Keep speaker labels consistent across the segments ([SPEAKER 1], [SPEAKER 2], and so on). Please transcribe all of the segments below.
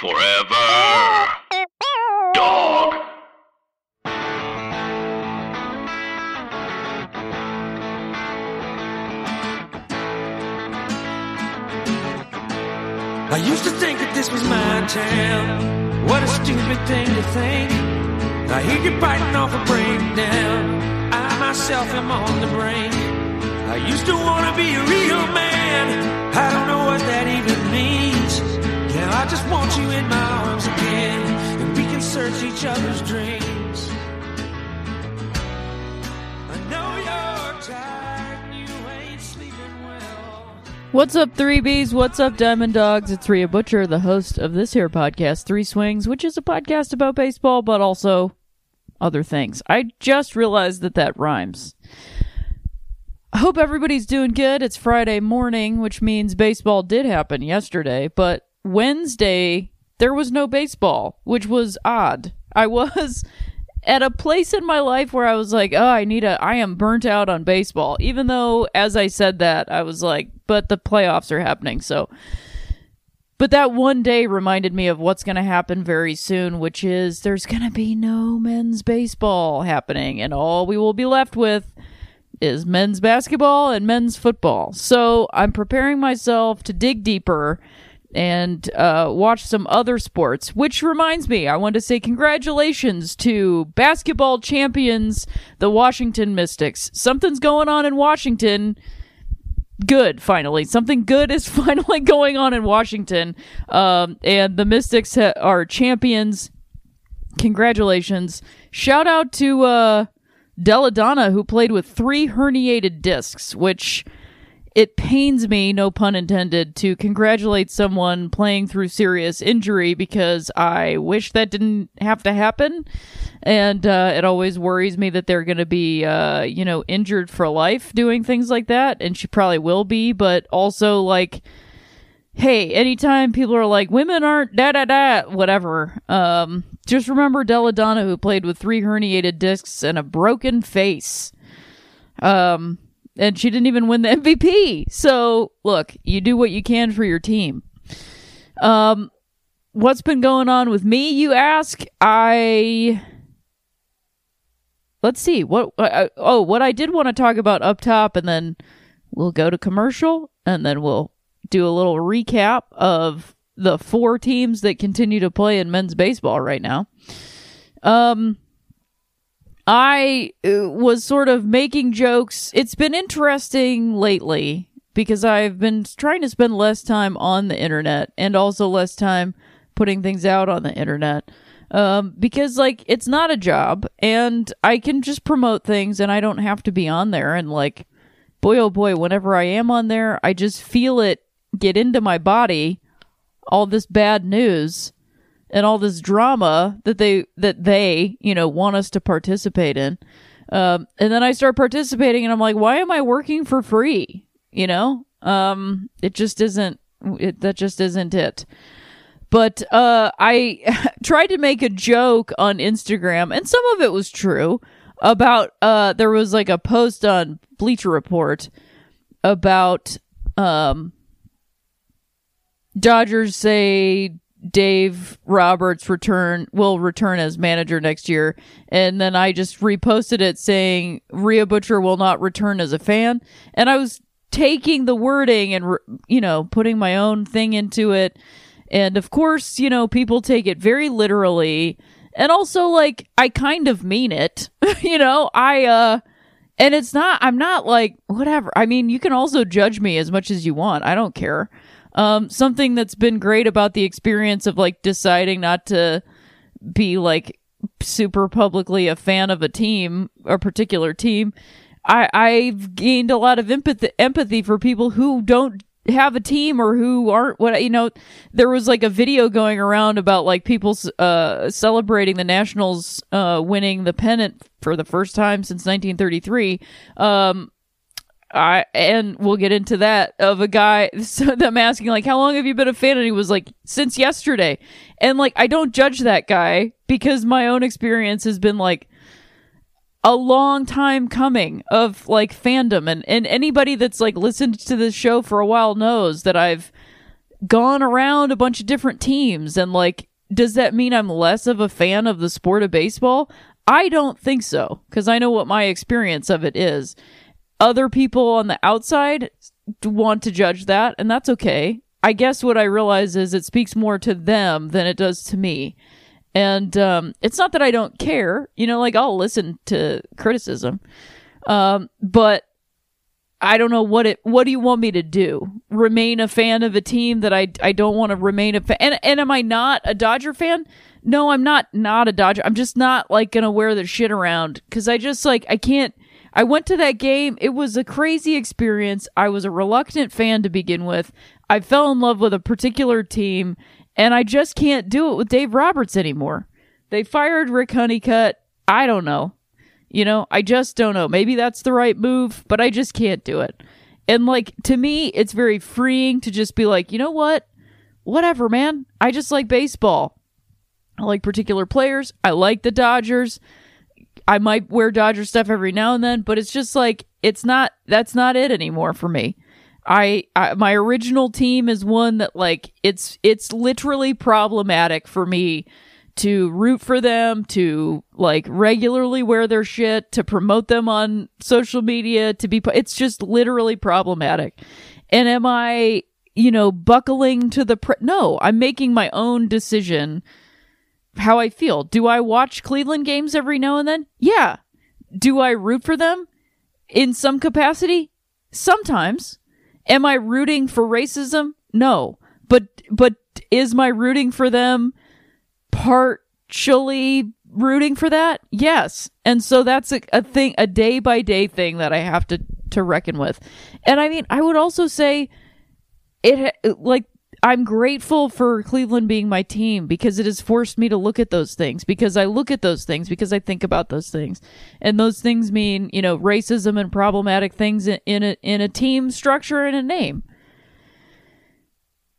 [SPEAKER 1] Forever. Dog.
[SPEAKER 2] I used to think that this was my town. What a stupid thing to think. I hear you biting off a breakdown. I myself am on the brink. I used to want to be a real man. Each other's dreams. I know you're tired, you ain't sleeping well.
[SPEAKER 3] What's up, 3Bs? What's up, Diamond Dogs? It's Rhea Butcher, the host of this here podcast, Three Swings, which is a podcast about baseball, but also other things. I just realized that that rhymes. I hope everybody's doing good. It's Friday morning, which means baseball did happen yesterday, but Wednesday there was no baseball, which was odd. I was at a place in my life where I was like, "Oh, I need a I am burnt out on baseball." Even though as I said that, I was like, "But the playoffs are happening." So but that one day reminded me of what's going to happen very soon, which is there's going to be no men's baseball happening and all we will be left with is men's basketball and men's football. So I'm preparing myself to dig deeper and uh, watch some other sports. Which reminds me, I want to say congratulations to basketball champions, the Washington Mystics. Something's going on in Washington. Good, finally. Something good is finally going on in Washington. Um, and the Mystics ha- are champions. Congratulations. Shout out to uh, Delle Donne, who played with three herniated discs, which it pains me, no pun intended, to congratulate someone playing through serious injury because I wish that didn't have to happen. And uh, it always worries me that they're going to be, uh, you know, injured for life doing things like that. And she probably will be, but also, like, hey, anytime people are like, women aren't da da da, whatever, um, just remember Delle Donne, who played with three herniated discs and a broken face. Um, and she didn't even win the MVP. So, look, you do what you can for your team. Um, what's been going on with me, you ask? I. Let's see. What. Uh, oh, what I did want to talk about up top, and then we'll go to commercial, and then we'll do a little recap of the four teams that continue to play in men's baseball right now. Um, I uh, was sort of making jokes. It's been interesting lately because I've been trying to spend less time on the internet and also less time putting things out on the internet. Um, because like it's not a job and I can just promote things and I don't have to be on there and like boy oh boy whenever I am on there I just feel it get into my body all this bad news and all this drama that they that they you know want us to participate in. Um, and then i start participating and i'm like why am i working for free? You know? Um, it just isn't it, that just isn't it. But uh, i tried to make a joke on instagram and some of it was true about uh, there was like a post on bleacher report about um, Dodgers say Dave Roberts return will return as manager next year, and then I just reposted it saying Rhea Butcher will not return as a fan, and I was taking the wording and you know putting my own thing into it, And of course, you know, people take it very literally. And also, like, I kind of mean it. you know, I, uh, and it's not, I'm not like, whatever. I mean, you can also judge me as much as you want. I don't care. Um, something that's been great about the experience of like deciding not to be like super publicly a fan of a team, a particular team, I, I've gained a lot of empathy, empathy for people who don't have a team or who aren't what you know there was like a video going around about like people uh celebrating the nationals uh winning the pennant for the first time since 1933 um I and we'll get into that of a guy so them asking like how long have you been a fan and he was like since yesterday and like I don't judge that guy because my own experience has been like a long time coming of like fandom and, and anybody that's like listened to this show for a while knows that I've gone around a bunch of different teams and like does that mean I'm less of a fan of the sport of baseball? I don't think so because I know what my experience of it is. Other people on the outside want to judge that and that's okay. I guess what I realize is it speaks more to them than it does to me. And um, it's not that I don't care, you know, like I'll listen to criticism, um, but I don't know what it. What do you want me to do? Remain a fan of a team that I I don't want to remain a fan. And and am I not a Dodger fan? No, I'm not. Not a Dodger. I'm just not like gonna wear the shit around because I just like I can't. I went to that game. It was a crazy experience. I was a reluctant fan to begin with. I fell in love with a particular team and I just can't do it with Dave Roberts anymore. They fired Rick Honeycutt. I don't know. You know, I just don't know. Maybe that's the right move, but I just can't do it. And like to me, it's very freeing to just be like, you know what? Whatever, man. I just like baseball. I like particular players. I like the Dodgers. I might wear Dodger stuff every now and then, but it's just like it's not that's not it anymore for me. I, I my original team is one that like it's it's literally problematic for me to root for them, to like regularly wear their shit, to promote them on social media, to be it's just literally problematic. And am I, you know, buckling to the pre- No, I'm making my own decision how I feel. Do I watch Cleveland games every now and then? Yeah. Do I root for them in some capacity? Sometimes. Am I rooting for racism? No. But but is my rooting for them partially rooting for that? Yes. And so that's a, a thing a day by day thing that I have to to reckon with. And I mean, I would also say it like I'm grateful for Cleveland being my team because it has forced me to look at those things because I look at those things because I think about those things. And those things mean, you know, racism and problematic things in, a in a team structure and a name.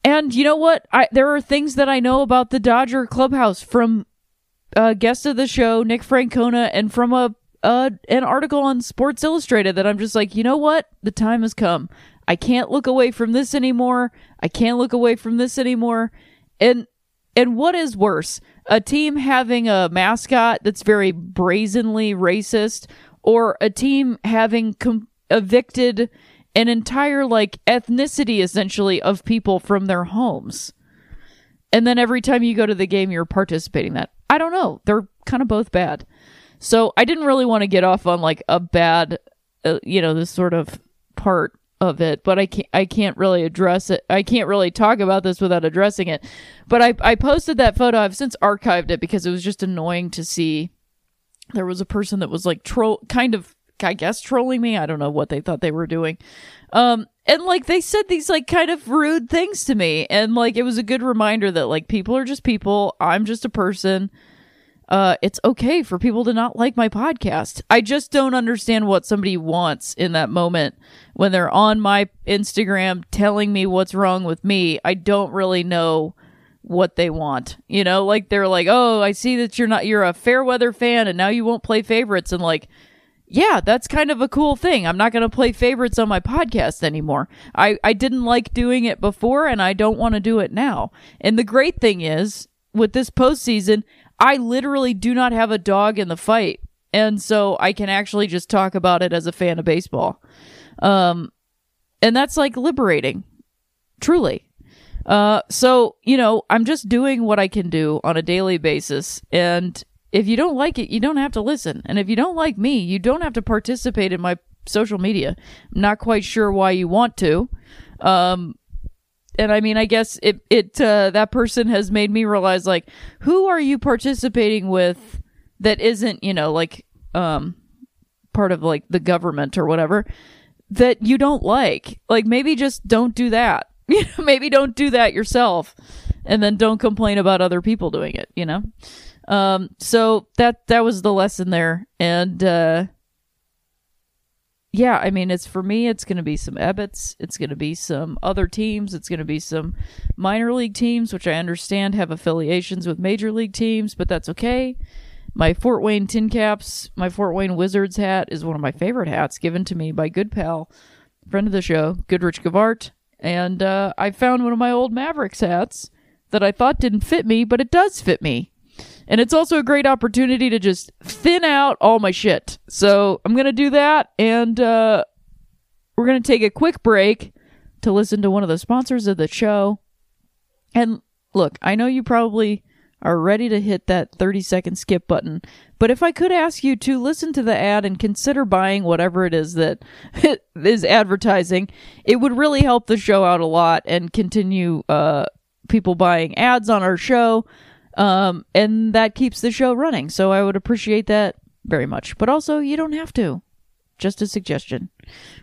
[SPEAKER 3] And you know what? I there are things that I know about the Dodger clubhouse from a guest of the show, Nick Francona, and from a uh, an article on Sports Illustrated that I'm just like, you know what? The time has come. I can't look away from this anymore. I can't look away from this anymore. And and what is worse? A team having a mascot that's very brazenly racist or a team having com- evicted an entire like ethnicity essentially of people from their homes. And then every time you go to the game you're participating that. I don't know. They're kind of both bad. So I didn't really want to get off on like a bad uh, you know, this sort of part of it, but I can't I can't really address it. I can't really talk about this without addressing it. But I I posted that photo. I've since archived it because it was just annoying to see. There was a person that was like troll, kind of I guess trolling me. I don't know what they thought they were doing. Um, and like they said these like kind of rude things to me, and like it was a good reminder that like people are just people. I'm just a person uh, it's okay for people to not like my podcast. I just don't understand what somebody wants in that moment when they're on my Instagram telling me what's wrong with me. I don't really know what they want. You know, like they're like, "Oh, I see that you're not you're a fair weather fan and now you won't play favorites." And like, yeah, that's kind of a cool thing. I'm not going to play favorites on my podcast anymore. I I didn't like doing it before and I don't want to do it now. And the great thing is with this postseason, I literally do not have a dog in the fight. And so I can actually just talk about it as a fan of baseball. Um, and that's like liberating, truly. Uh, so, you know, I'm just doing what I can do on a daily basis. And if you don't like it, you don't have to listen. And if you don't like me, you don't have to participate in my social media. I'm not quite sure why you want to. Um, and I mean, I guess it, it, uh, that person has made me realize, like, who are you participating with that isn't, you know, like, um, part of like the government or whatever that you don't like. Like maybe just don't do that. You know, maybe don't do that yourself and then don't complain about other people doing it, you know? Um so that that was the lesson there and uh yeah, I mean, it's for me, it's going to be some Ebbets. It's going to be some other teams. It's going to be some minor league teams, which I understand have affiliations with major league teams, but that's okay. My Fort Wayne Tin Caps, my Fort Wayne Wizards hat is one of my favorite hats given to me by good pal, friend of the show, Goodrich Gevaart. And uh, I found one of my old Mavericks hats that I thought didn't fit me, but it does fit me. And it's also a great opportunity to just thin out all my shit. So I'm going to do that. And uh, we're going to take a quick break to listen to one of the sponsors of the show. And look, I know you probably are ready to hit that 30 second skip button. But if I could ask you to listen to the ad and consider buying whatever it is that is advertising, it would really help the show out a lot and continue uh, people buying ads on our show. Um, and that keeps the show running. So I would appreciate that very much. But also, you don't have to. Just a suggestion.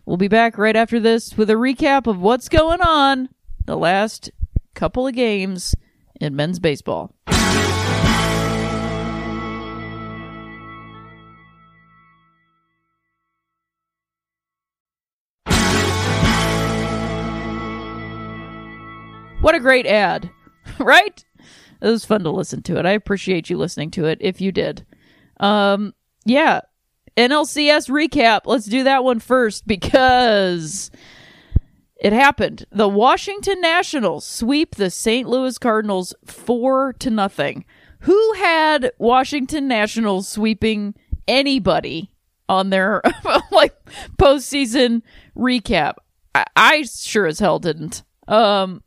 [SPEAKER 3] We'll be back right after this with a recap of what's going on the last couple of games in men's baseball. What a great ad, right? It was fun to listen to it. I appreciate you listening to it if you did. Um, yeah. NLCS recap. Let's do that one first because it happened. The Washington Nationals sweep the St. Louis Cardinals 4 to nothing. Who had Washington Nationals sweeping anybody on their like postseason recap? I, I sure as hell didn't. Um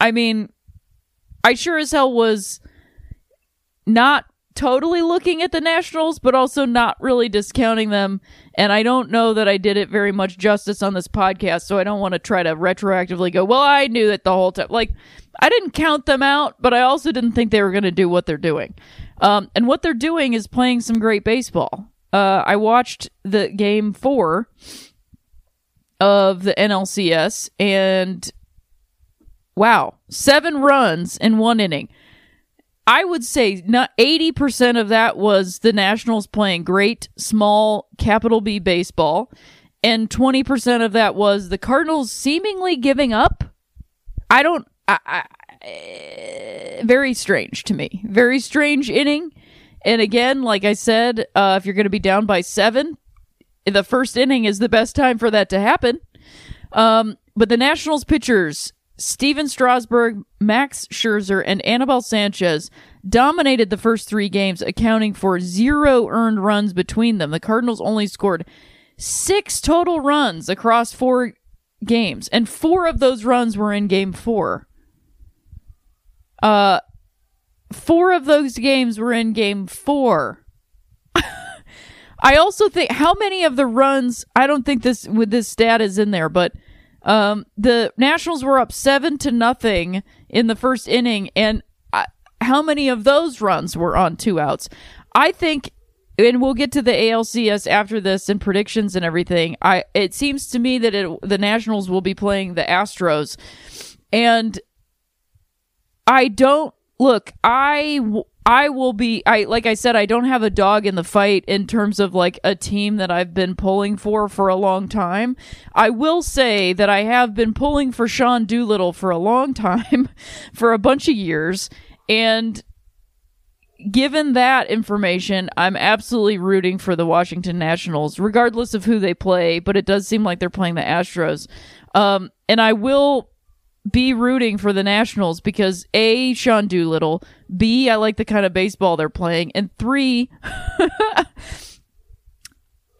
[SPEAKER 3] I mean, I sure as hell was not totally looking at the Nationals, but also not really discounting them. And I don't know that I did it very much justice on this podcast, so I don't want to try to retroactively go, well, I knew that the whole time. Like, I didn't count them out, but I also didn't think they were going to do what they're doing. Um, and what they're doing is playing some great baseball. Uh, I watched the game four of the NLCS, and Wow. Seven runs in one inning. I would say not 80% of that was the Nationals playing great small capital B baseball and 20% of that was the Cardinals seemingly giving up. I don't I, I, eh, very strange to me. Very strange inning. And again, like I said, uh, if you're going to be down by 7, the first inning is the best time for that to happen. Um, but the Nationals pitchers Stephen Strasburg, Max Scherzer, and Anibal Sanchez dominated the first three games, accounting for zero earned runs between them. The Cardinals only scored six total runs across four games, and four of those runs were in game four. Uh, four of those games were in game four. I also think how many of the runs, I don't think this with this stat is in there, but um, the Nationals were up seven to nothing in the first inning, and uh, how many of those runs were on two outs? I think, and we'll get to the ALCS after this and predictions and everything. I it seems to me that it, the Nationals will be playing the Astros, and I don't look. I I will be I like I said I don't have a dog in the fight in terms of like a team that I've been pulling for for a long time. I will say that I have been pulling for Sean Doolittle for a long time for a bunch of years and given that information, I'm absolutely rooting for the Washington Nationals regardless of who they play, but it does seem like they're playing the Astros. Um and I will be rooting for the Nationals because A, Sean Doolittle, B, I like the kind of baseball they're playing, and three,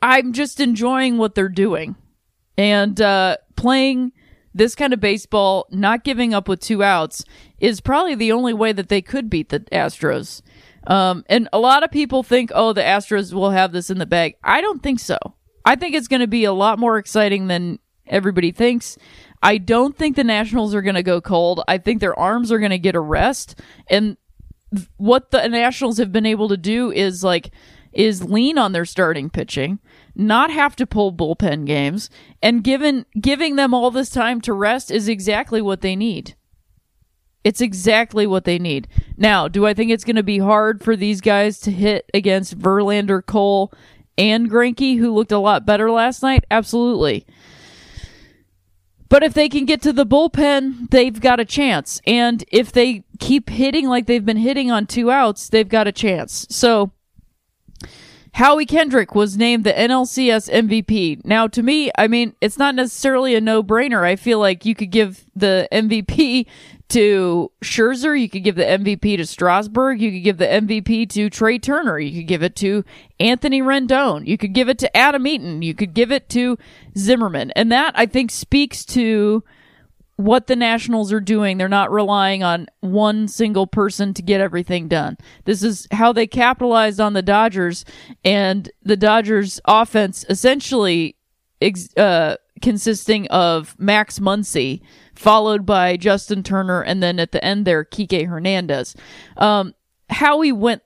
[SPEAKER 3] I'm just enjoying what they're doing. And uh, playing this kind of baseball, not giving up with two outs, is probably the only way that they could beat the Astros. Um, and a lot of people think, oh, the Astros will have this in the bag. I don't think so. I think it's going to be a lot more exciting than everybody thinks. I don't think the Nationals are going to go cold. I think their arms are going to get a rest. And th- what the Nationals have been able to do is like, is lean on their starting pitching, not have to pull bullpen games, and given giving them all this time to rest is exactly what they need. It's exactly what they need. Now, do I think it's going to be hard for these guys to hit against Verlander, Cole, and Greinke, who looked a lot better last night? Absolutely. But if they can get to the bullpen, they've got a chance. And if they keep hitting like they've been hitting on two outs, they've got a chance. So Howie Kendrick was named the NLCS MVP. Now, to me, I mean, it's not necessarily a no brainer. I feel like you could give the MVP to Scherzer. You could give the MVP to Strasburg. You could give the MVP to Trea Turner. You could give it to Anthony Rendon. You could give it to Adam Eaton. You could give it to Zimmerman. And that, I think, speaks to what the Nationals are doing. They're not relying on one single person to get everything done. This is how they capitalized on the Dodgers, and the Dodgers offense essentially uh, consisting of Max Muncy, followed by Justin Turner, and then at the end there, Kike Hernandez. Um, Howie went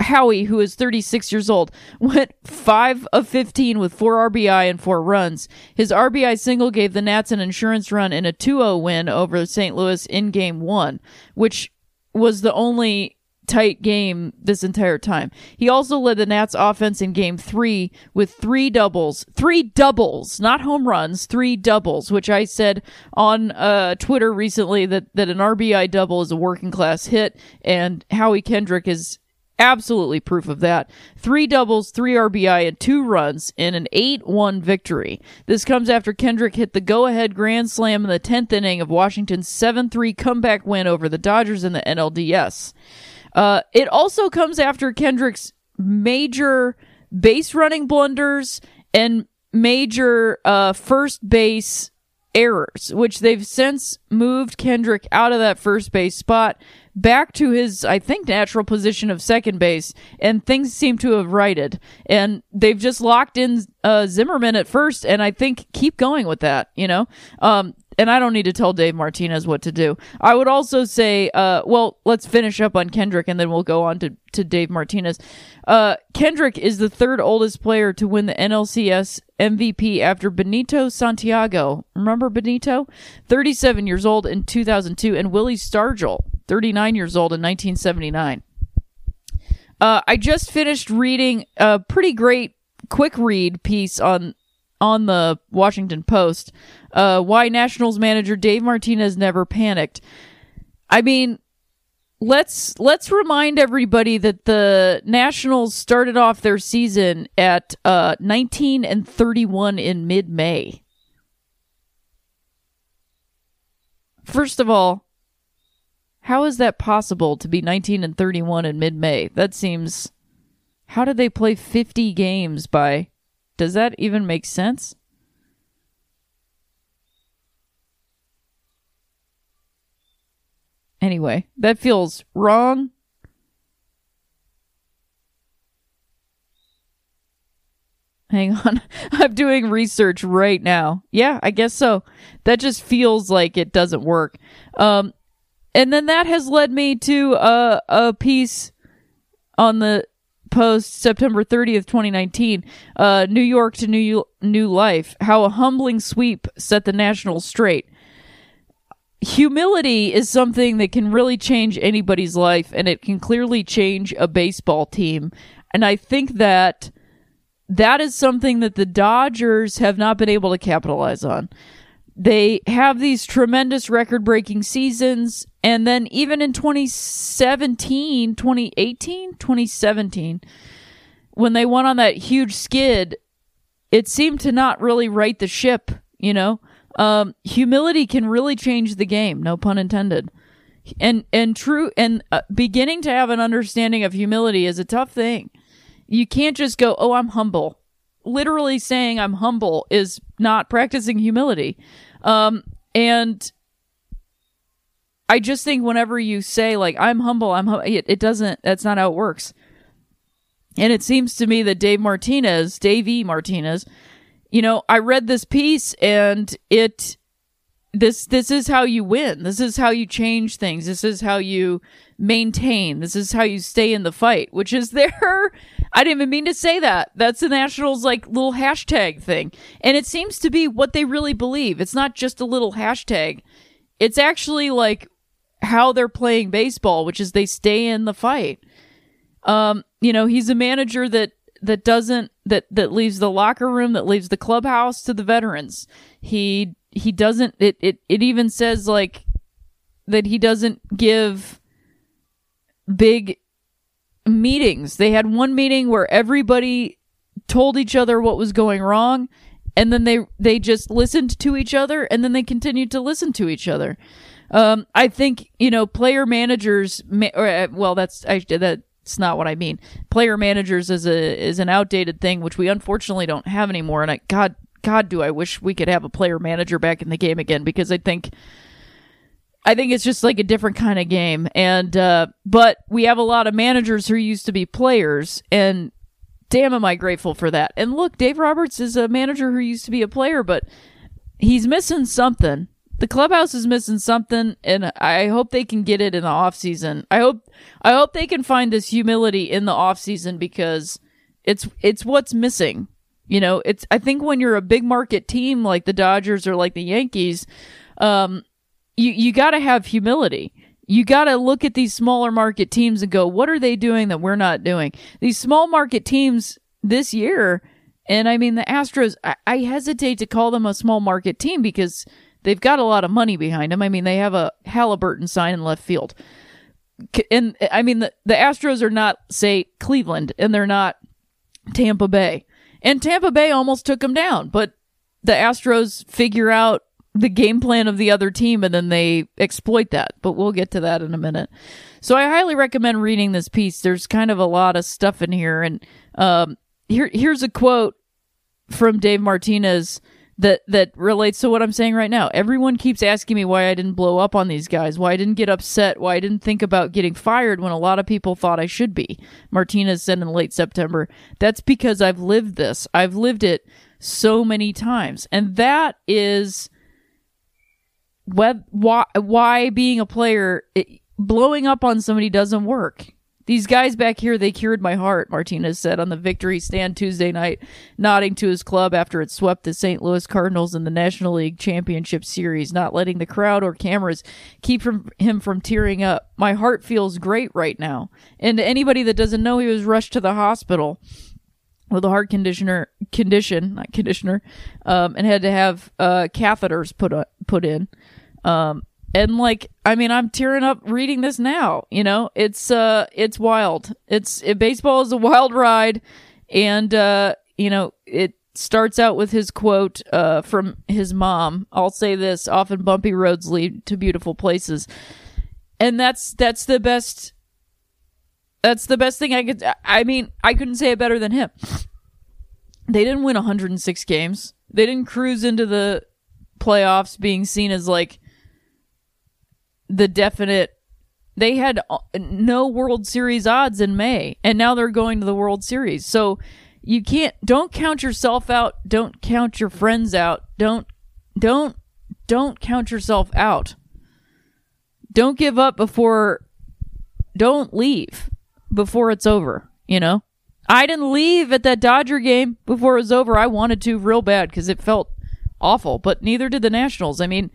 [SPEAKER 3] Howie, who is 36 years old, went 5 of 15 with 4 RBI and 4 runs. His RBI single gave the Nats an insurance run in a 2-0 win over St. Louis in game 1, which was the only tight game this entire time. He also led the Nats offense in game 3 with 3 doubles. 3 doubles, not home runs, 3 doubles, which I said on uh, Twitter recently that that an RBI double is a working class hit and Howie Kendrick is absolutely proof of that. Three doubles, three RBI, and two runs in an 8 1 victory. This comes after Kendrick hit the go ahead grand slam in the 10th inning of Washington's 7 3 comeback win over the Dodgers in the NLDS. Uh, it also comes after Kendrick's major base running blunders and major uh, first base errors, which they've since moved Kendrick out of that first base spot back to his, I think, natural position of second base, and things seem to have righted. And they've just locked in uh, Zimmerman at first, and I think keep going with that, you know? Um, and I don't need to tell Dave Martinez what to do. I would also say, uh, well, let's finish up on Kendrick and then we'll go on to, to Dave Martinez. Uh, Kendrick is the third oldest player to win the NLCS MVP after Benito Santiago. Remember Benito? 37 years old in 2002 and Willie Stargell, 39 years old in 1979. Uh, I just finished reading a pretty great quick read piece on on the Washington Post uh, why Nationals manager Dave Martinez never panicked. I mean, let's let's remind everybody that the Nationals started off their season at uh, 19 and 31 in mid-May. First of all, how is that possible to be 19 and 31 in mid-May? That seems How did they play 50 games by does that even make sense? Anyway, that feels wrong. Hang on. I'm doing research right now. Yeah, I guess so. That just feels like it doesn't work. Um, and then that has led me to a, a piece on the Post, September 30th, 2019, uh, New York to New New Life, how a humbling sweep set the Nationals straight. Humility is something that can really change anybody's life, and it can clearly change a baseball team. And I think that that is something that the Dodgers have not been able to capitalize on they have these tremendous record breaking seasons. And then even in 2017, 2018, 2017, when they went on that huge skid, it seemed to not really right the ship, you know? Um, humility can really change the game, no pun intended. And, and true, and uh, beginning to have an understanding of humility is a tough thing. You can't just go, oh, I'm humble literally saying I'm humble is not practicing humility. Um, And I just think whenever you say like I'm humble, I'm hum-, it, it doesn't. That's not how it works. And it seems to me that Dave Martinez, Dave. Martinez, you know, I read this piece and it this this is how you win. This is how you change things. This is how you maintain. This is how you stay in the fight, which is their I didn't even mean to say that. That's the Nationals like little hashtag thing. And it seems to be what they really believe. It's not just a little hashtag. It's actually like how they're playing baseball, which is they stay in the fight. Um, you know, he's a manager that that doesn't that that leaves the locker room, that leaves the clubhouse to the veterans. He he doesn't it it, it even says like that he doesn't give big meetings. They had one meeting where everybody told each other what was going wrong and then they they just listened to each other and then they continued to listen to each other. Um, I think you know player managers. Or, uh, well, that's I, that's not what I mean. Player managers is a is an outdated thing, which we unfortunately don't have anymore. And I God God, do I wish we could have a player manager back in the game again because I think I think it's just like a different kind of game. And uh, but we have a lot of managers who used to be players, and damn, am I grateful for that. And look, Dave Roberts is a manager who used to be a player, but he's missing something. The clubhouse is missing something, and I hope they can get it in the off season. I hope I hope they can find this humility in the off season because it's it's what's missing. You know, it's I think when you're a big market team like the Dodgers or like the Yankees, um, you you got to have humility. You got to look at these smaller market teams and go, what are they doing that we're not doing? These small market teams this year, and I mean the Astros. I, I hesitate to call them a small market team because they've got a lot of money behind them. I mean they have a Halliburton sign in left field, and I mean the the Astros are not say Cleveland, and they're not Tampa Bay, and Tampa Bay almost took them down, but the Astros figure out the game plan of the other team and then they exploit that. But we'll get to that in a minute. So I highly recommend reading this piece. There's kind of a lot of stuff in here. And um, here here's a quote from Dave Martinez that that relates to what I'm saying right now. Everyone keeps asking me why I didn't blow up on these guys, why I didn't get upset, why I didn't think about getting fired when a lot of people thought I should be. Martinez said in late September. That's because I've lived this. I've lived it so many times. And that is web, why, why being a player, it, blowing up on somebody doesn't work. These guys back here, they cured my heart, Martinez said on the victory stand Tuesday night, nodding to his club after it swept the St. Louis Cardinals in the National League Championship Series, not letting the crowd or cameras keep from him from tearing up. My heart feels great right now. And anybody that doesn't know, he was rushed to the hospital with a heart conditioner condition, not conditioner, um, and had to have uh, catheters put uh, put in. Um, and like, I mean, I'm tearing up reading this now. You know, it's uh, it's wild. It's it, baseball is a wild ride, and uh, you know, it starts out with his quote uh, from his mom. I'll say this: "Often bumpy roads lead to beautiful places," and that's that's the best. That's the best thing I could. I mean, I couldn't say it better than him. They didn't win 106 games. They didn't cruise into the playoffs being seen as like the definite they had uh, no World Series odds in May, and now they're going to the World Series. So you can't don't count yourself out. Don't count your friends out. Don't don't don't count yourself out. Don't give up before don't leave before it's over, you know? I didn't leave at that Dodger game before it was over. I wanted to real bad cuz it felt awful, but neither did the Nationals. I mean,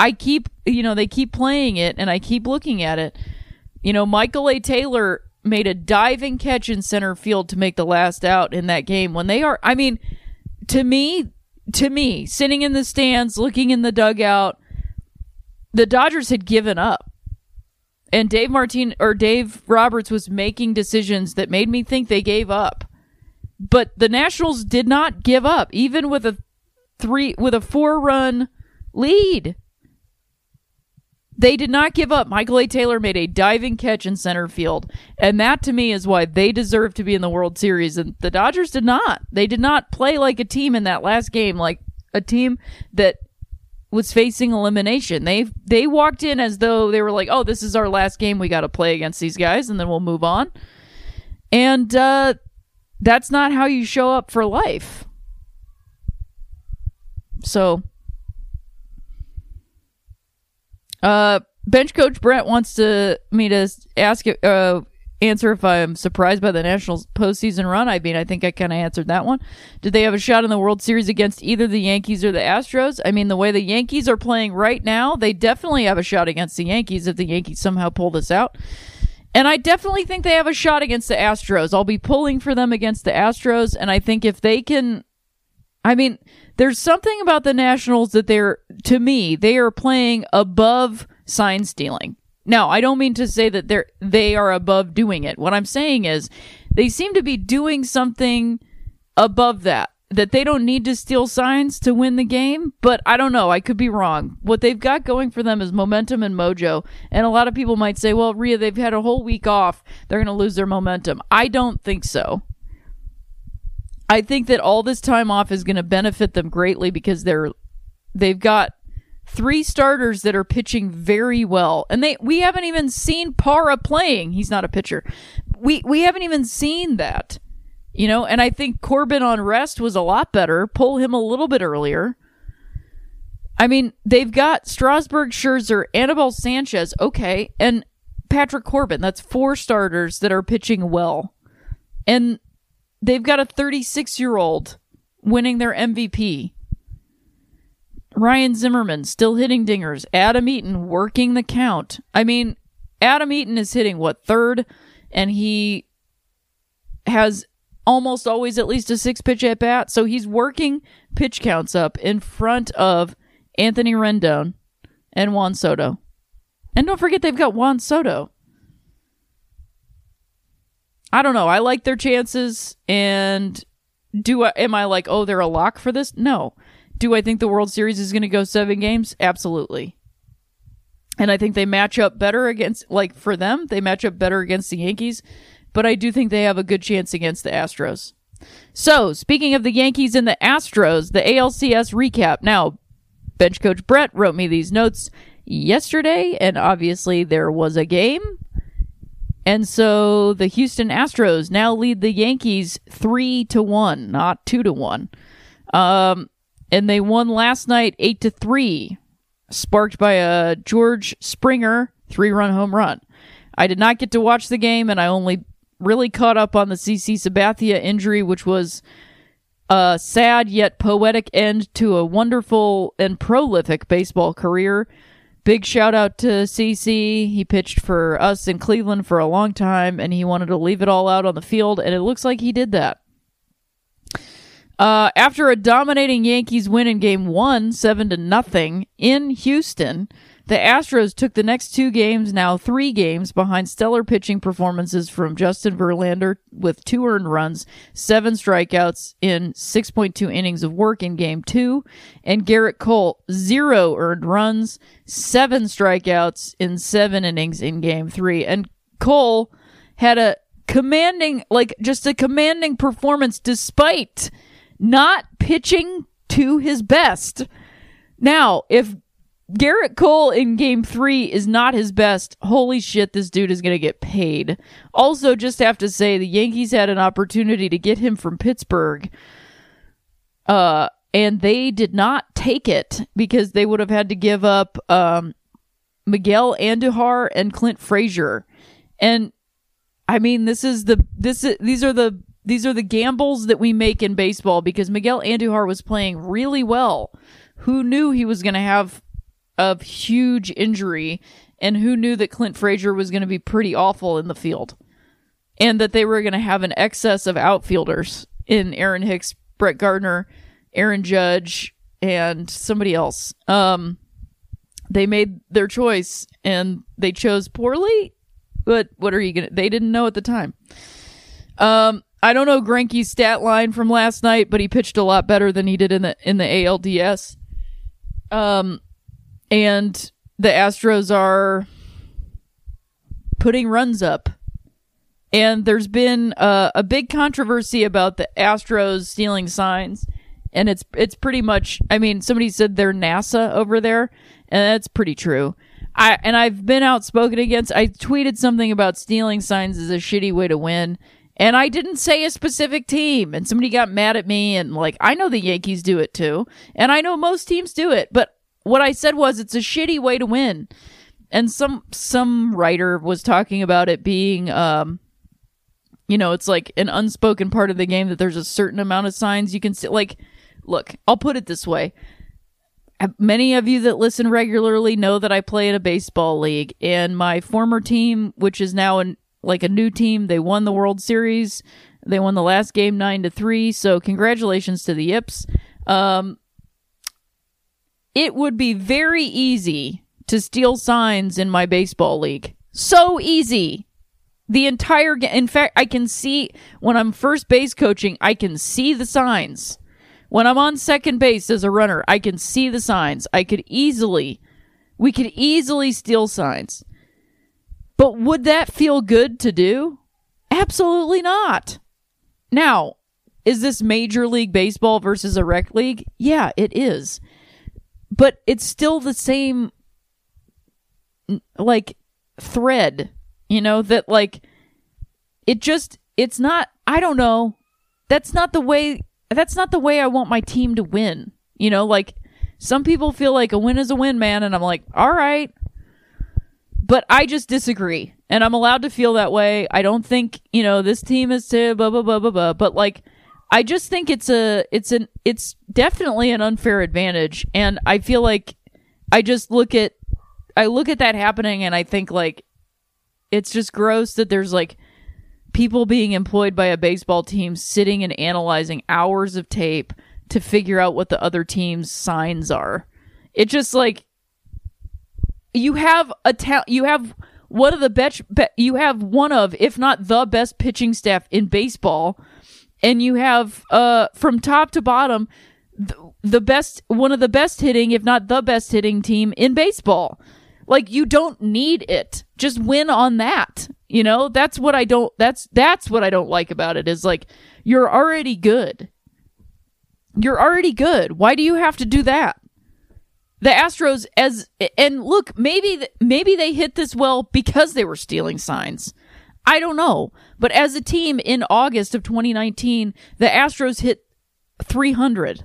[SPEAKER 3] I keep, you know, they keep playing it and I keep looking at it. You know, Michael A. Taylor made a diving catch in center field to make the last out in that game when they are, I mean, to me, to me, sitting in the stands, looking in the dugout, the Dodgers had given up. And Dave Martin or Dave Roberts was making decisions that made me think they gave up. But the Nationals did not give up, even with a three with a four run lead. They did not give up. Michael A. Taylor made a diving catch in center field. And that to me is why they deserve to be in the World Series. And the Dodgers did not. They did not play like a team in that last game, like a team that was facing elimination. They they walked in as though they were like, "Oh, this is our last game. We got to play against these guys, and then we'll move on." And uh, that's not how you show up for life. So, uh, bench coach Brent wants to me to ask uh, answer if I'm surprised by the Nationals postseason run. I mean, I think I kind of answered that one. Did they have a shot in the World Series against either the Yankees or the Astros? I mean, the way the Yankees are playing right now, they definitely have a shot against the Yankees if the Yankees somehow pull this out. And I definitely think they have a shot against the Astros. I'll be pulling for them against the Astros, and I think if they can. I mean, there's something about the Nationals that they're, to me, they are playing above sign stealing. Now, I don't mean to say that they're they are above doing it. What I'm saying is they seem to be doing something above that. That they don't need to steal signs to win the game, but I don't know. I could be wrong. What they've got going for them is momentum and mojo. And a lot of people might say, well, Rhea, they've had a whole week off. They're going to lose their momentum. I don't think so. I think that all this time off is going to benefit them greatly because they're they've got three starters that are pitching very well. And they we haven't even seen Parra playing. He's not a pitcher. We we haven't even seen that. You know, and I think Corbin on rest was a lot better. Pull him a little bit earlier. I mean, they've got Strasburg, Scherzer, Anibal Sanchez, okay, and Patrick Corbin. That's four starters that are pitching well. And they've got a 36 year old winning their MVP. Ryan Zimmerman still hitting dingers. Adam Eaton working the count. I mean, Adam Eaton is hitting what third, and he has almost always at least a six pitch at bat. So he's working pitch counts up in front of Anthony Rendon and Juan Soto. And don't forget they've got Juan Soto. I don't know. I like their chances and do I am I like, "Oh, they're a lock for this?" No. Do I think the World Series is going to go 7 games? Absolutely. And I think they match up better against like for them, they match up better against the Yankees, but I do think they have a good chance against the Astros. So, speaking of the Yankees and the Astros, the ALCS recap. Now, bench coach Brett wrote me these notes yesterday, and obviously there was a game. And so the Houston Astros now lead the Yankees three to one, not two to one. Um, and they won last night eight to three, sparked by a George Springer three run home run. I did not get to watch the game, and I only really caught up on the CC Sabathia injury, which was a sad yet poetic end to a wonderful and prolific baseball career. Big shout out to CC. He pitched for us in Cleveland for a long time, and he wanted to leave it all out on the field, and it looks like he did that. Uh, after a dominating Yankees win in Game One, seven to nothing in Houston, the Astros took the next two games, now three games, behind stellar pitching performances from Justin Verlander with two earned runs, seven strikeouts in 6.2 innings of work in Game Two, and Gerrit Cole zero earned runs, seven strikeouts in seven innings in Game Three, and Cole had a commanding, like just a commanding performance despite not pitching to his best. Now, if Gerrit Cole in game three is not his best, holy shit, this dude is going to get paid. Also, just have to say, the Yankees had an opportunity to get him from Pittsburgh. Uh, and they did not take it because they would have had to give up um, Miguel Andujar and Clint Frazier. And I mean, this is the this is, these are the these are the gambles that we make in baseball because Miguel Andujar was playing really well. Who knew he was going to have a huge injury and who knew that Clint Frazier was going to be pretty awful in the field and that they were going to have an excess of outfielders in Aaron Hicks, Brett Gardner, Aaron Judge, and somebody else. Um, they made their choice and they chose poorly, but what are you going to, they didn't know at the time. Um, I don't know Greinke's stat line from last night, but he pitched a lot better than he did in the in the ALDS. Um, and the Astros are putting runs up, and there's been a big controversy about the Astros stealing signs, and it's it's pretty much. I mean, somebody said they're NASA over there, and that's pretty true. I and I've been outspoken against. I tweeted something about stealing signs is a shitty way to win. And I didn't say a specific team, and somebody got mad at me. And like, I know the Yankees do it too, and I know most teams do it. But what I said was, it's a shitty way to win. And some some writer was talking about it being, um, you know, it's like an unspoken part of the game that there's a certain amount of signs you can see. Like, look, I'll put it this way: many of you that listen regularly know that I play in a baseball league, and my former team, which is now an like a new team. They won the World Series. They won the last game nine to three. So congratulations to the Yips. Um, it would be very easy to steal signs in my baseball league. So easy. The entire game. In fact, I can see when I'm first base coaching, I can see the signs. When I'm on second base as a runner, I can see the signs. I could easily, we could easily steal signs. But would that feel good to do? Absolutely not. Now, is this Major League Baseball versus a rec league? Yeah, it is. But it's still the same, like, thread, you know, that, like, it just, it's not, I don't know. That's not the way, that's not the way I want my team to win. You know, like, some people feel like a win is a win, man. And I'm like, all right, but I just disagree. And I'm allowed to feel that way. I don't think, you know, this team is to blah blah blah blah blah. But like I just think it's a it's an it's definitely an unfair advantage. And I feel like I just look at I look at that happening and I think like it's just gross that there's like people being employed by a baseball team sitting and analyzing hours of tape to figure out what the other team's signs are. It just like you have a ta- you have one of the best be- you have one of if not the best pitching staff in baseball and you have uh from top to bottom th- the best one of the best hitting if not the best hitting team in baseball. Like you don't need it. Just win on that you know? That's what i don't that's that's what i don't like about it is like you're already good. You're already good. Why do you have to do that? The Astros as and look, maybe maybe they hit this well because they were stealing signs. I don't know, but as a team in August of 2019, the Astros hit 300.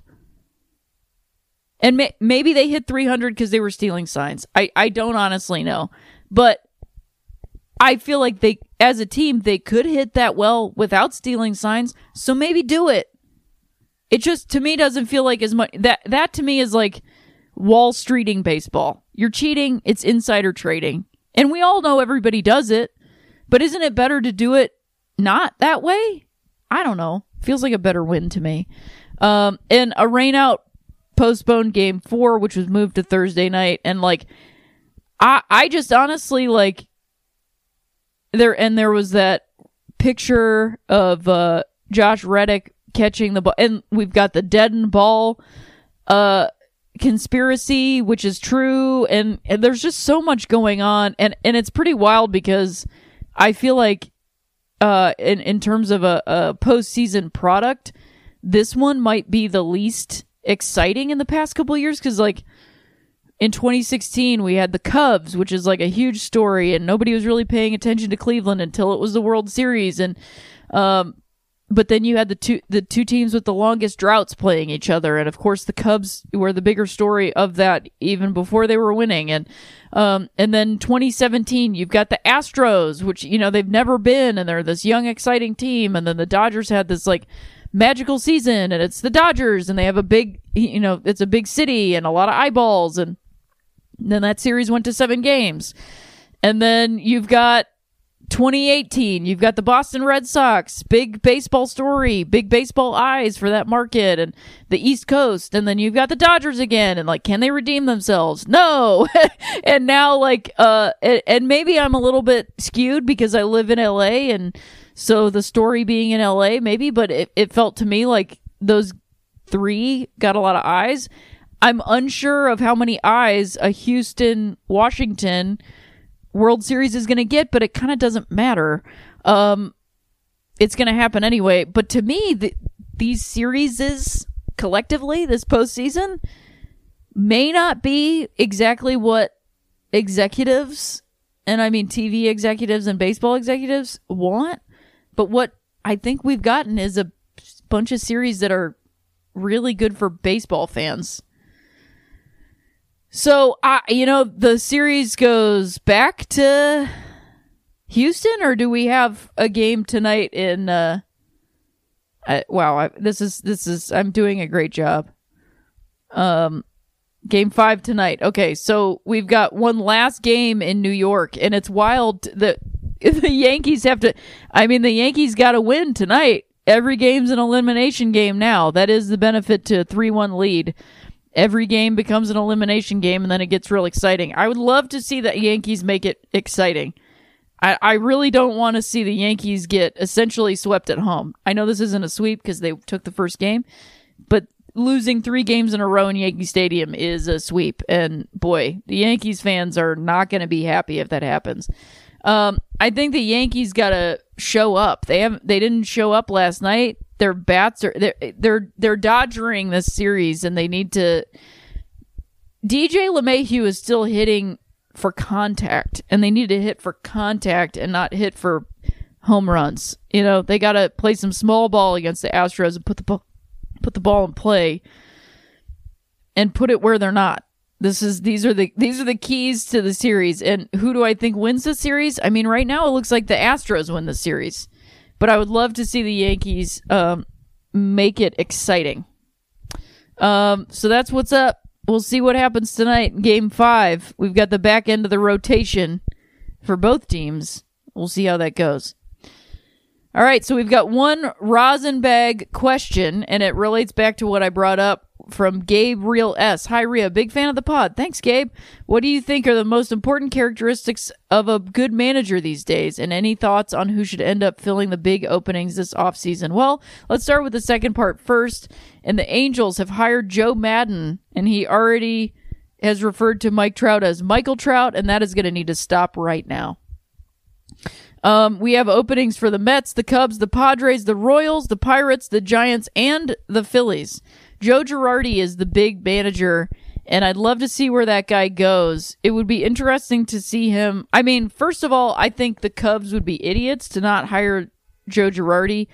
[SPEAKER 3] And may, maybe they hit 300 because they were stealing signs. I, I don't honestly know. But I feel like they, as a team, they could hit that well without stealing signs. So maybe do it. It just, to me, doesn't feel like as much. That, that to me is like, Wall Streeting baseball. You're cheating, it's insider trading. And we all know everybody does it, but isn't it better to do it not that way? I don't know. Feels like a better win to me. Um, and a rainout postponed game four, which was moved to Thursday night. And like, I, I just honestly like there, and there was that picture of, uh, Josh Reddick catching the ball, and we've got the deadened ball, uh, conspiracy, which is true, and, and there's just so much going on, and and it's pretty wild because I feel like, uh, in in terms of a, a postseason product, this one might be the least exciting in the past couple years because like in 2016 we had the Cubs, which is like a huge story, and nobody was really paying attention to Cleveland until it was the World Series, and um, but then you had the two the two teams with the longest droughts playing each other, and of course the Cubs were the bigger story of that even before they were winning. And um, and then 2017, you've got the Astros, which you know they've never been, and they're this young, exciting team. And then the Dodgers had this like magical season, and it's the Dodgers, and they have a big you know it's a big city and a lot of eyeballs, and then that series went to seven games. And then you've got 2018, you've got the Boston Red Sox, big baseball story, big baseball eyes for that market and the East Coast. And then you've got the Dodgers again and like, can they redeem themselves? No. and now like, uh, and, and maybe I'm a little bit skewed because I live in LA and so the story being in LA maybe, but it, it felt to me like those three got a lot of eyes. I'm unsure of how many eyes a Houston, Washington, World Series is going to get, but it kind of doesn't matter. Um, it's going to happen anyway. But to me, the, these series is collectively this postseason may not be exactly what executives, and I mean TV executives and baseball executives want, but what I think we've gotten is a bunch of series that are really good for baseball fans. So, I, you know, the series goes back to Houston, or do we have a game tonight in? Uh, wow, I, this is this is I'm doing a great job. Um, game five tonight. Okay, so we've got one last game in New York, and it's wild that the Yankees have to. I mean, the Yankees got to win tonight. Every game's an elimination game now. That is the benefit to a three-one lead every game becomes an elimination game and then it gets real exciting. I would love to see the Yankees make it exciting. I, I really don't want to see the Yankees get essentially swept at home. I know this isn't a sweep because they took the first game, but losing three games in a row in Yankee Stadium is a sweep. And boy, the Yankees fans are not going to be happy if that happens. Um, I think the Yankees got to show up. They have they didn't show up last night their bats are they're they're they're dodgering this series and they need to DJ LeMahieu is still hitting for contact and they need to hit for contact and not hit for home runs. You know, they got to play some small ball against the Astros and put the ball put the ball in play and put it where they're not. This is these are the these are the keys to the series. And who do I think wins the series? I mean, right now it looks like the Astros win the series. But I would love to see the Yankees um, make it exciting. Um, so that's what's up. We'll see what happens tonight game five. We've got the back end of the rotation for both teams. We'll see how that goes. All right, so we've got one Rosin bag question, and it relates back to what I brought up from Gabe Real S. Hi, Ria. Big fan of the pod. Thanks, Gabe. What do you think are the most important characteristics of a good manager these days? And any thoughts on who should end up filling the big openings this offseason? Well, let's start with the second part first. And the Angels have hired Joe Maddon, and he already has referred to Mike Trout as Michael Trout, and that is going to need to stop right now. Um, we have openings for the Mets, the Cubs, the Padres, the Royals, the Pirates, the Giants, and the Phillies. Joe Girardi is the big manager, and I'd love to see where that guy goes. It would be interesting to see him. I mean, first of all, I think the Cubs would be idiots to not hire Joe Girardi.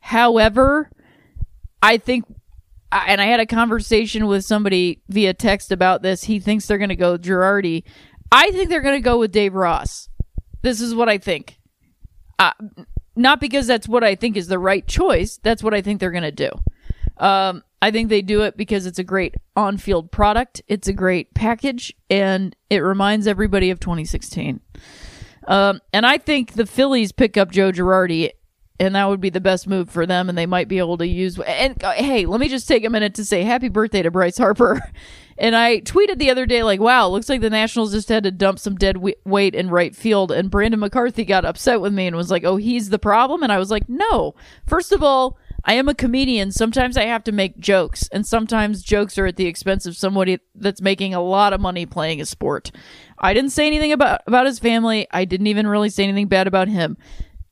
[SPEAKER 3] However, I think, and I had a conversation with somebody via text about this. He thinks they're going to go Girardi. I think they're going to go with Dave Ross. This is what I think. Uh, not because that's what I think is the right choice. That's what I think they're going to do. Um, I think they do it because it's a great on field product, it's a great package, and it reminds everybody of 2016. Um, and I think the Phillies pick up Joe Girardi, and that would be the best move for them, and they might be able to use. And uh, hey, let me just take a minute to say happy birthday to Bryce Harper. and I tweeted the other day, like, wow, looks like the Nationals just had to dump some dead weight in right field. And Brandon McCarthy got upset with me and was like, oh, he's the problem. And I was like, no. First of all, I am a comedian. Sometimes I have to make jokes, and sometimes jokes are at the expense of somebody that's making a lot of money playing a sport. I didn't say anything about about his family. I didn't even really say anything bad about him.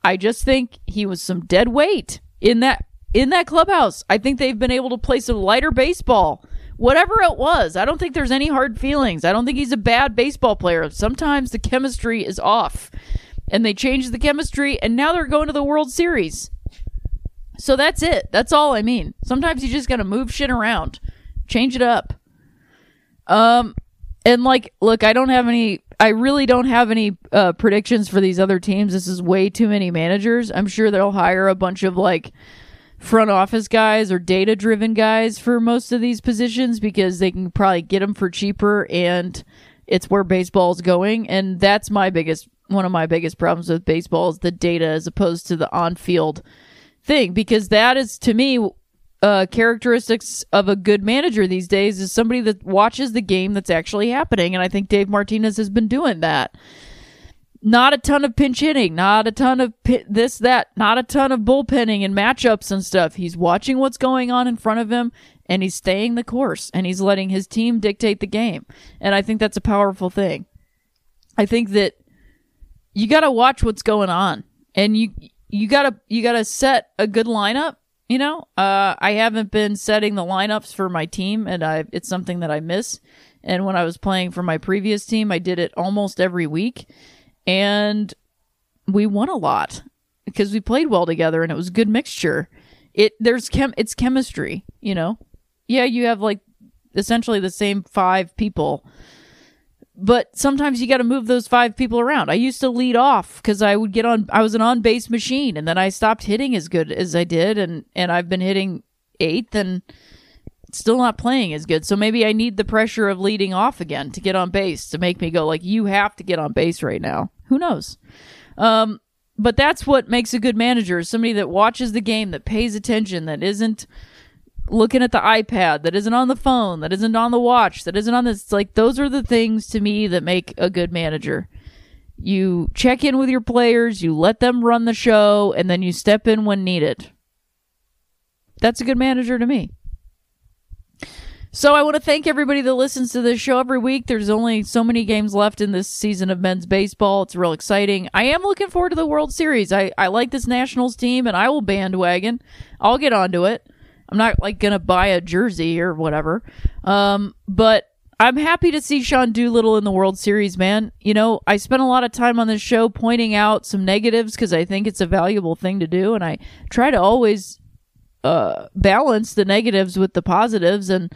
[SPEAKER 3] I just think he was some dead weight in that in that clubhouse. I think they've been able to play some lighter baseball. Whatever it was, I don't think there's any hard feelings. I don't think he's a bad baseball player. Sometimes the chemistry is off. And they changed the chemistry and now they're going to the World Series. So that's it. That's all I mean. Sometimes you just got to move shit around, change it up. Um, and like, look, I don't have any. I really don't have any uh, predictions for these other teams. This is way too many managers. I'm sure they'll hire a bunch of like front office guys or data driven guys for most of these positions because they can probably get them for cheaper and it's where baseball's going. And that's my biggest, one of my biggest problems with baseball is the data as opposed to the on field thing because that is to me uh, characteristics of a good manager these days is somebody that watches the game that's actually happening, and I think Dave Martinez has been doing that. Not a ton of pinch hitting, not a ton of pi- this, that, not a ton of bullpenning and matchups and stuff. He's watching what's going on in front of him and he's staying the course and he's letting his team dictate the game. And I think that's a powerful thing. I think that you got to watch what's going on and you you gotta you gotta set a good lineup You know, uh, I haven't been setting the lineups for my team, and I it's something that I miss. And when I was playing for my previous team, I did it almost every week, and we won a lot because we played well together, and it was good mixture. It there's chem it's chemistry, you know. Yeah, you have like essentially the same five people but sometimes you got to move those five people around. I used to lead off because I would get on. I was an on base machine, and then I stopped hitting as good as I did, and and I've been hitting eighth and still not playing as good. So maybe I need the pressure of leading off again to get on base to make me go like you have to get on base right now. Who knows? Um, but that's what makes a good manager: somebody that watches the game, that pays attention, that isn't looking at the iPad, that isn't on the phone, that isn't on the watch, that isn't on this. It's Like, those are the things to me that make a good manager. You check in with your players, you let them run the show, and then you step in when needed. That's a good manager to me. So I want to thank everybody that listens to this show every week. There's only so many games left in this season of men's baseball. It's real exciting. I am looking forward to the World Series. I, I like this Nationals team and I will bandwagon. I'll get onto it. I'm not like gonna buy a jersey or whatever. Um, but I'm happy to see Sean Doolittle in the World Series, man. You know, I spent a lot of time on this show pointing out some negatives because I think it's a valuable thing to do, and I try to always uh, balance the negatives with the positives. And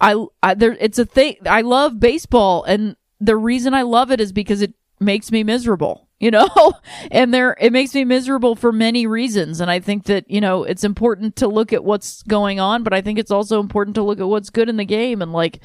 [SPEAKER 3] I, I there, it's a thing. I love baseball, and the reason I love it is because it makes me miserable you know? And there it makes me miserable for many reasons. And i think that you know it's important to look at what's going on but i think it's also important to look at what's good in the game. And like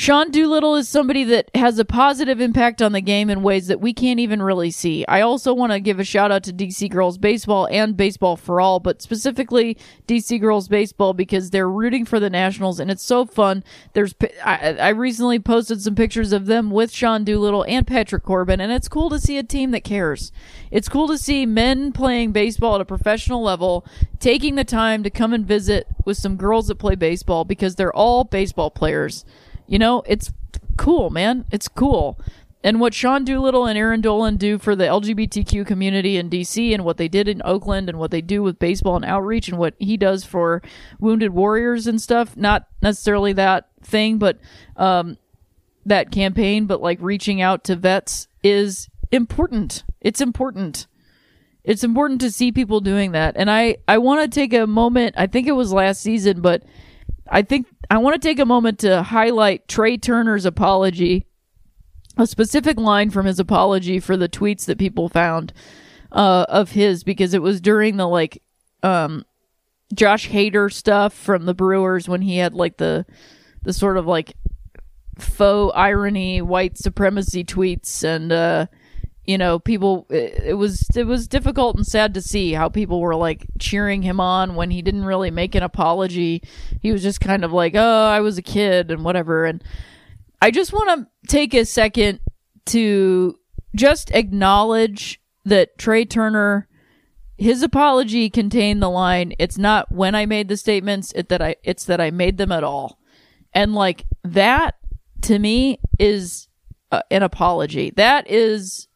[SPEAKER 3] Sean Doolittle is somebody that has a positive impact on the game in ways that we can't even really see. I also want to give a shout out to DC Girls Baseball and Baseball for All, but specifically DC Girls Baseball because they're rooting for the Nationals and it's so fun. There's I, I recently posted some pictures of them with Sean Doolittle and Patrick Corbin, and it's cool to see a team that cares. It's cool to see men playing baseball at a professional level, taking the time to come and visit with some girls that play baseball because they're all baseball players. You know, it's cool, man. It's cool. And what Sean Doolittle and Eireann Dolan do for the LGBTQ community in DC and what they did in Oakland and what they do with baseball and outreach and what he does for wounded warriors and stuff, not necessarily that thing, but um, that campaign, but like reaching out to vets is important. It's important. It's important to see people doing that. And I, I want to take a moment. I think it was last season, but I think I want to take a moment to highlight Trea Turner's apology, a specific line from his apology for the tweets that people found uh, of his because it was during the like um, Josh Hader stuff from the Brewers when he had like the the sort of like faux irony, white supremacy tweets, and uh, you know, people. It, was it was difficult and sad to see how people were like cheering him on when he didn't really make an apology. He was just kind of like, "Oh, I was a kid" and whatever. And I just want to take a second to just acknowledge that Trea Turner his apology contained the line it's not when i made the statements it that i it's that i made them at all and like that to me is uh, an apology that is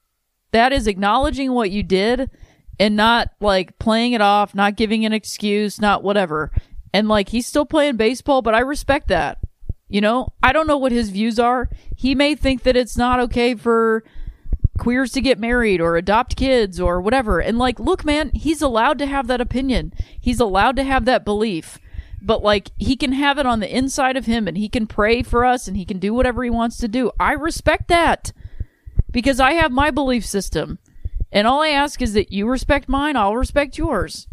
[SPEAKER 3] that is acknowledging what you did and not like playing it off, not giving an excuse, not whatever. And like he's still playing baseball, but I respect that. You know, I don't know what his views are. He may think that it's not okay for queers to get married or adopt kids or whatever. And like, look, man, he's allowed to have that opinion. He's allowed to have that belief. But like, he can have it on the inside of him and he can pray for us and he can do whatever he wants to do. I respect that because I have my belief system. And all I ask is that you respect mine, I'll respect yours.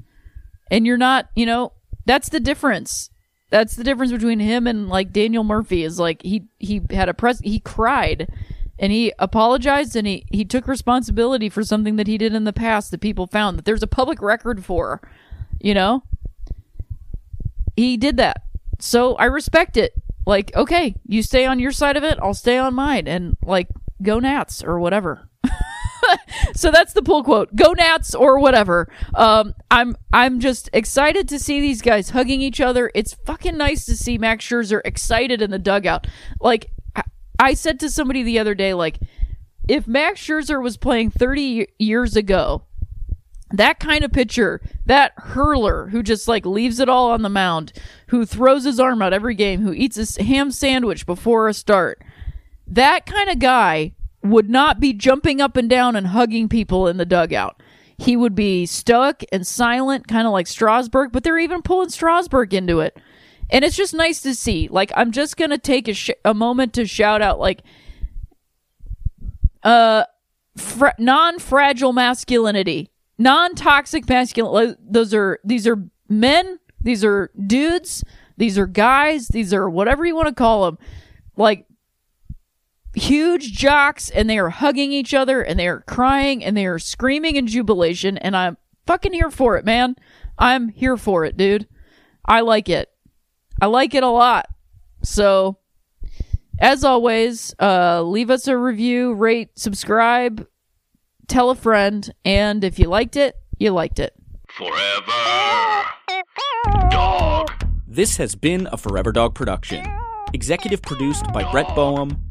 [SPEAKER 3] And you're not, you know, that's the difference. That's the difference between him and like Daniel Murphy is like he he had a press he cried and he apologized and he he took responsibility for something that he did in the past that people found that there's a public record for. You know? He did that. So I respect it. Like, okay, you stay on your side of it, I'll stay on mine. And like go Nats or whatever. so that's the pull quote. Go Nats or whatever. Um, I'm I'm just excited to see these guys hugging each other. It's fucking nice to see Max Scherzer excited in the dugout. Like I said to somebody the other day, like if Max Scherzer was playing 30 years ago, that kind of pitcher, that hurler who just like leaves it all on the mound, who throws his arm out every game, who eats a ham sandwich before a start, that kind of guy would not be jumping up and down and hugging people in the dugout. He would be stuck and silent, kind of like Strasburg, but they're even pulling Strasburg into it. And it's just nice to see. Like, I'm just going to take a, sh- a moment to shout out, like, uh, fra- non-fragile masculinity, non-toxic masculinity. Those are these are men. These are dudes. These are guys. These are whatever you want to call them. Like huge jocks, and they are hugging each other, and they are crying, and they are screaming in jubilation. And I'm fucking here for it, man. I'm here for it, dude. I like it. I like it a lot. So as always, uh, leave us a review, rate, subscribe, tell a friend, and if you liked it, you liked it.
[SPEAKER 1] Forever. Dog.
[SPEAKER 4] This has been a Forever Dog production. Executive produced by Brett Boehm,